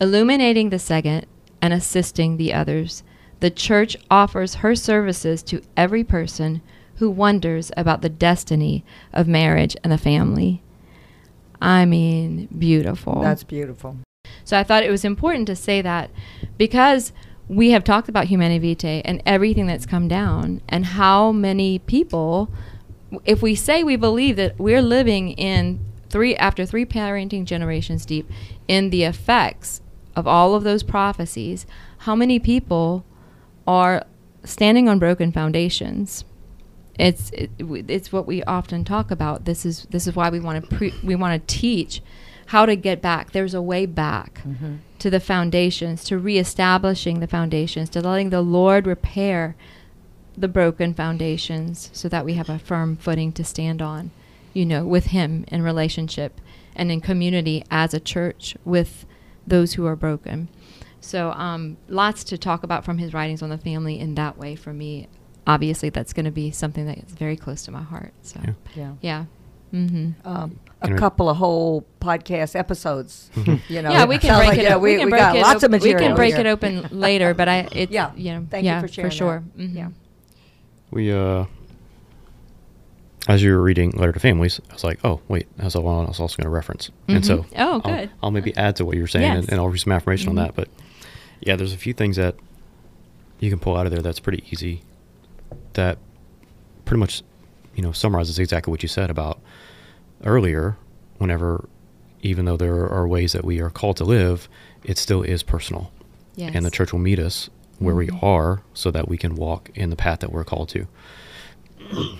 illuminating the second, and assisting the others. The church offers her services to every person who wonders about the destiny of marriage and the family. I mean, beautiful. That's beautiful. So I thought it was important to say that because we have talked about Humanae Vitae and everything that's come down, and how many people, if we say we believe that we're living in three after three parenting generations deep in the effects of all of those prophecies, how many people are standing on broken foundations? It's it, it's what we often talk about. This is this is why we want to pre- we want to teach how to get back. There's a way back mm-hmm. to the foundations, to reestablishing the foundations, to letting the Lord repair the broken foundations so that we have a firm footing to stand on, you know, with Him in relationship and in community as a church with those who are broken. So, um, lots to talk about from his writings on the family in that way for me. Obviously, that's going to be something that is very close to my heart. So, Yeah. Yeah. yeah. Mm-hmm. Um, a Can couple of whole podcast episodes. *laughs* You know, yeah, we can break like, it. yeah, o- we, can break got it. lots of op- material. We can break here. it open *laughs* later, but I, it's Yeah. you know, Thank you yeah, for sharing that. sure. Mhm. Yeah. We uh, as you were reading Letter to Families, I was like, oh wait, that's the one I was also going to reference, and so. Oh, I'll- I'll, maybe add to what you were saying, Yes. and, and I'll read some affirmation Mhm. on that. But yeah, there's a few things that you can pull out of there that's pretty easy. That pretty much, you know, summarizes exactly what you said about earlier. Whenever, even though there are ways that we are called to live, it still is personal. Yes. and the church will meet us where we Mhm. are so that we can walk in the path that we're called to. *clears throat*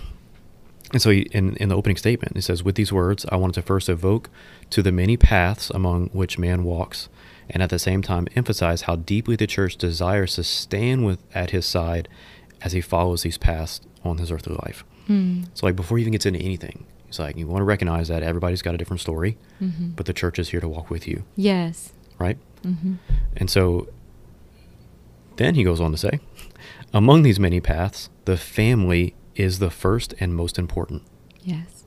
And so he, in, in the opening statement, he says, With these words, I wanted to first evoke to the many paths among which man walks, and at the same time emphasize how deeply the church desires to stand with at his side as he follows these paths on his earthly life. Hmm. So, like, before he even gets into anything, he's like, You want to recognize that everybody's got a different story, Mhm. but the church is here to walk with you, yes. right? Mm-hmm. And so then he goes on to say, among these many paths, the family is the first and most important. Yes.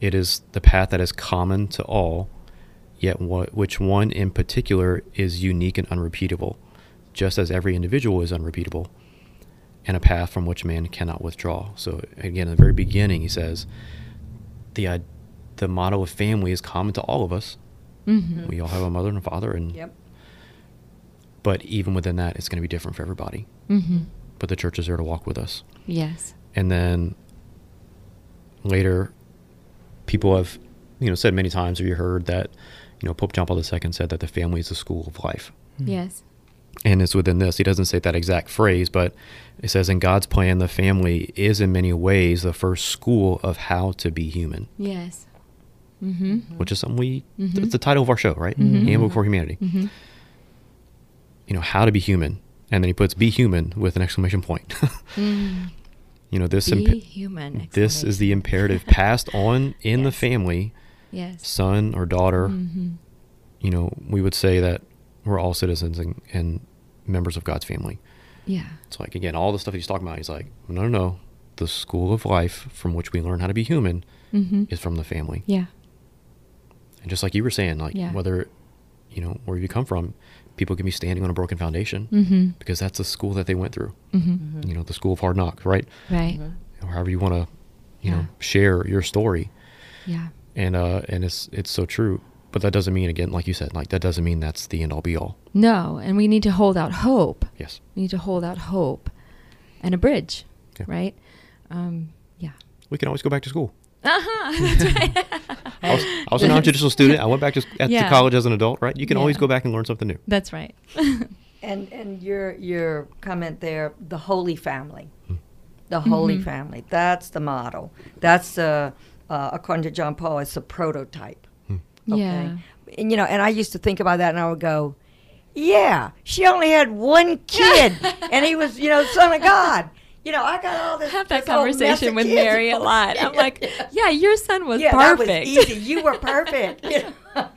It is the path that is common to all, yet what, which one in particular is unique and unrepeatable, just as every individual is unrepeatable, and a path from which man cannot withdraw. So again, at the very beginning, he says, the i- the model of family is common to all of us. Mm-hmm. We all have a mother and a father, and Yep. but even within that, it's going to be different for everybody. Mm-hmm. But the church is there to walk with us. Yes. And then later, people have, you know, said many times, or you heard that, you know, Pope John Paul II said that the family is the school of life. Yes. And it's within this. He doesn't say that exact phrase, but it says, in God's plan, the family is in many ways the first school of how to be human, Yes. Mm-hmm. which is something we, Mhm. it's the title of our show, right? Mhm. Handbook for Humanity. Mm-hmm. You know, how to be human. And then he puts be human with an exclamation point. *laughs* Mm. you know, this, Be imp- human. this is the imperative passed on in the *laughs* family Yes. son or daughter, Mm-hmm. you know, we would say that we're all citizens and, and members of God's family. Yeah. It's like, again, all the stuff he's talking about, he's like, no, no, no. The school of life from which we learn how to be human Mm-hmm. is from the family. Yeah. And just like you were saying, like, Yeah. whether, you know, where you come from, people can be standing on a broken foundation Mm-hmm. because that's the school that they went through. Mm-hmm. You know, the school of hard knocks, right? Right. Or however you want to, you Yeah. know, share your story. Yeah. And, uh, and it's, it's so true. But that doesn't mean, again, like you said, like, that doesn't mean that's the end all be all. No, and we need to hold out hope. Yes. We need to hold out hope and a bridge, Yeah. right? Um, yeah. We can always go back to school. Uh-huh. *laughs* That's *laughs* right. I was, I was a non-judicial student. I went back to, at Yeah. to college as an adult, right? You can always go back and learn something new. That's right. *laughs* And and your your comment there, the Holy Family, the Holy Mhm. Family. That's the model. That's the uh, Uh, according to John Paul, it's a prototype. Hmm. Yeah. And you know, and I used to think about that, and I would go, "Yeah, she only had one kid, *laughs* and he was, you know, Son of God." You know, I got all this. I have that this conversation with. Mary a lot. *laughs* I'm like, yeah, your son was yeah, perfect. that was easy. You were perfect. You *laughs* know,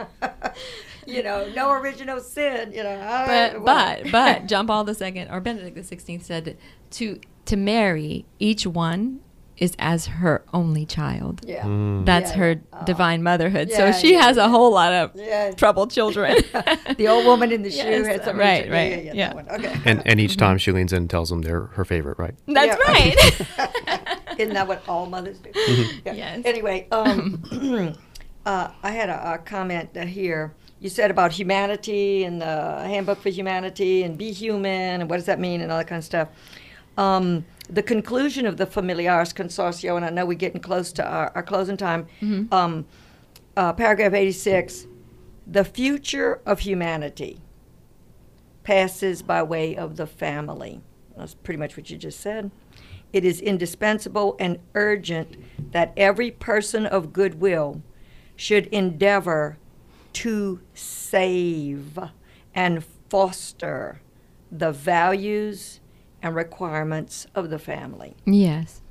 you know no original sin. You know, but but but John Paul II or Benedict the Sixteenth said to to Mary each one is as her only child. yeah, Mm. That's Yeah, her yeah. divine motherhood. Yeah, so she yeah, has a whole lot of Yeah. troubled children. *laughs* the old woman in the shoe Yes, had some right, yeah, right, Yeah, yeah, yeah. that one. Okay. And and each time she leans in and tells them they're her favorite, right? That's Yeah. right. *laughs* Isn't that what all mothers do? Yeah. Yes. Anyway, um, *clears throat* *clears throat* uh, I had a, a comment uh, here. You said about humanity and the Handbook for Humanity and be human and what does that mean and all that kind of stuff. Um, the conclusion of the Familiaris Consortio, and I know we're getting close to our, our closing time. Mhm. Um, uh, paragraph 86 The future of humanity passes by way of the family. That's pretty much what you just said. It is indispensable and urgent that every person of goodwill should endeavor to save and foster the values and requirements of the family. yes.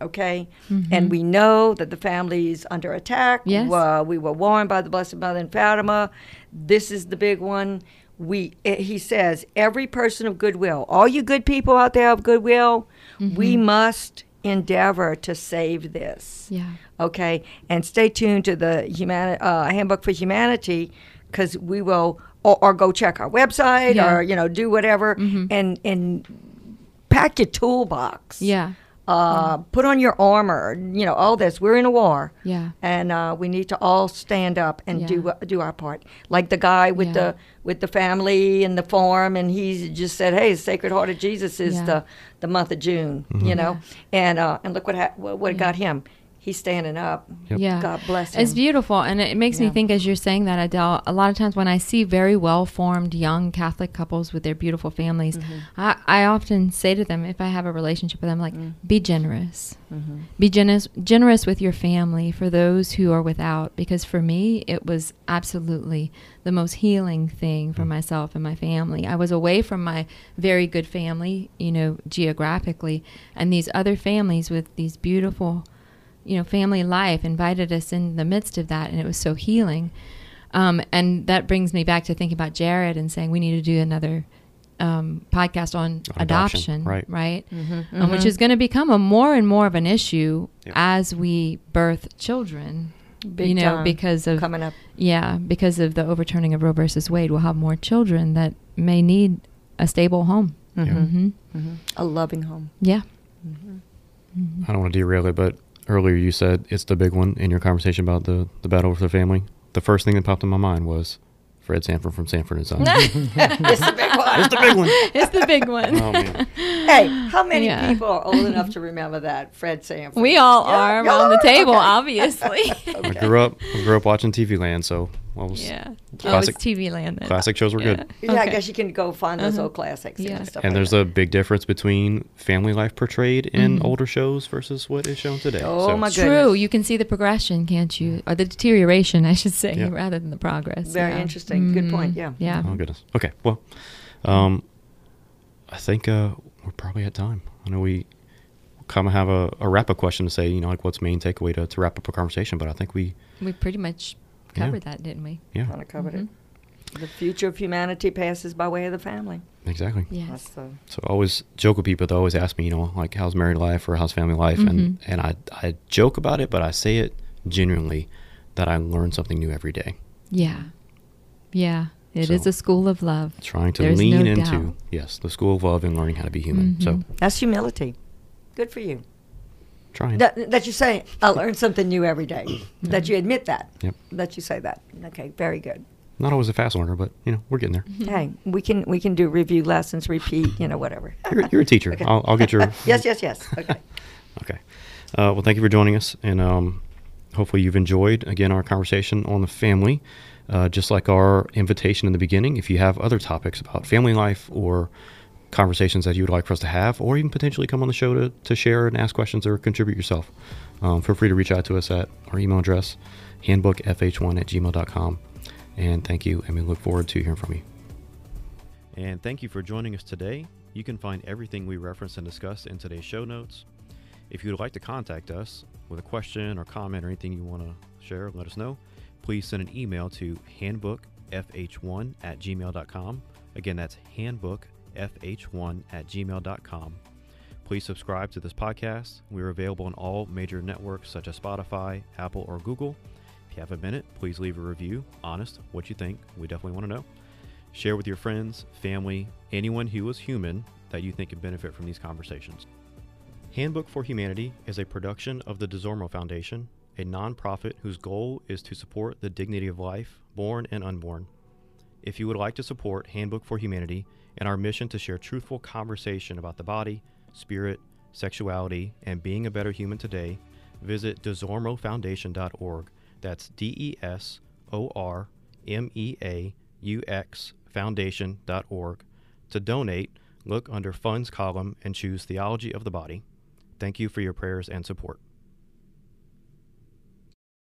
Okay, Mm-hmm. and we know that the family is under attack. Yes. Uh, we were warned by the Blessed Mother in Fatima. This is the big one. We, eh, he says, every person of goodwill, all you good people out there of goodwill, we Mm-hmm. must endeavor to save this Yeah. okay and stay tuned to the human uh, handbook for humanity because we will or, or go check our website Yeah. or you know do whatever and and pack your toolbox Yeah. uh, put on your armor you know all this we're in a war Yeah. and uh, we need to all stand up and do Yeah. wha- do our part like the guy with Yeah. the with the family and the farm and he just said hey sacred heart of jesus is Yeah. the the month of june you know and uh, and look what ha- what, what got him he's standing up Yep. Yeah. god bless him It's beautiful, and it makes Yeah. me think as you're saying that, Adele. A lot of times when I see very well-formed young Catholic couples with their beautiful families, Mm-hmm. I, I often say to them, if I have a relationship with them, like, Mm. be generous, Mm-hmm. be generous, generous with your family for those who are without. Because for me, it was absolutely the most healing thing for myself and my family. I was away from my very good family, you know, geographically, and these other families with these beautiful you know, family life invited us in the midst of that, and it was so healing. Um, and that brings me back to thinking about Jared and saying we need to do another um, podcast on On adoption, adoption, right. Right, Mm-hmm. Um, which is going to become a more and more of an issue Yep. as we birth children. Big you know, time. because of coming up yeah, because of the overturning of Roe versus Wade, we'll have more children that may need a stable home. Mhm. hmm a loving home Yeah, I don't want to derail it, but earlier you said it's the big one in your conversation about the, the battle with the family. The first thing that popped in my mind was Fred Sanford from Sanford and Son. *laughs* it's the big one it's the big one. *laughs* it's the big oh, one. Oh man, hey how many Yeah. people are old enough to remember that fred sanford We all Yeah, are y'all around the table, Okay. obviously. I grew up I grew up watching TV Land, so what was yeah. Classic- oh, it's TV land. then. classic shows were Yeah. good. yeah i guess you can go find those Uh-huh. old classics Yeah. and stuff And like there's that. a big difference between family life portrayed in Mhm. older shows versus what is shown today. Oh, so, my True. You can see the progression, can't you? Or the deterioration, I should say, Yeah. rather than the progress. Very yeah. interesting. Good point, Mhm. yeah. Yeah. Oh goodness. Okay. Well, um, I think uh, we're probably at time. I know we kind of have a, a wrap up question to say, you know, like what's main takeaway to, to wrap up a conversation, but I think we, We pretty much Yeah. covered that, didn't we? yeah, kind of covered it the future of humanity passes by way of the family exactly. Yes. That's the, So I always joke with people. They always ask me, you know, like how's married life or how's family life, and Mhm. and I I joke about it, but I say it genuinely that I learn something new every day. Yeah. Yeah. It is So- a school of love. Trying to There's lean no into doubt. yes, the school of love and learning how to be human. So Mhm. that's humility good for you trying. that, that you say i learn something new every day *clears throat* that you admit that Yep. that you say that okay very good Not always a fast learner, but you know we're getting there. hey we can we can do review lessons repeat you know whatever *laughs* You're, you're a teacher. Okay. I'll, I'll get your *laughs* yes yes yes okay *laughs* Okay. Uh, well, thank you for joining us, and um, hopefully you've enjoyed again our conversation on the family. Uh, just like our invitation in the beginning, if you have other topics about family life or conversations that you would like for us to have, or even potentially come on the show to, to share and ask questions or contribute yourself, um, feel free to reach out to us at our email address, handbookfh1 at gmail.com. And thank you, and we look forward to hearing from you. And thank you for joining us today. You can find everything we referenced and discussed in today's show notes. If you would like to contact us with a question or comment or anything you want to share, let us know. Please send an email to handbookfh1 at gmail.com. Again, that's handbookfh1 at gmail.com. Please subscribe to this podcast. We're available on all major networks such as Spotify, Apple, or Google. If you have a minute, please leave a review. Honest, what you think. We definitely want to know. Share with your friends, family, anyone who is human that you think could benefit from these conversations. Handbook for Humanity is a production of the DesOrmeaux Foundation, a nonprofit whose goal is to support the dignity of life, born and unborn. If you would like to support Handbook for Humanity and our mission to share truthful conversation about the body, spirit, sexuality, and being a better human today, visit desormeauxfoundation.org. That's D E S O R M E A U X foundation.org. To donate, look under Funds column and choose Theology of the Body. Thank you for your prayers and support.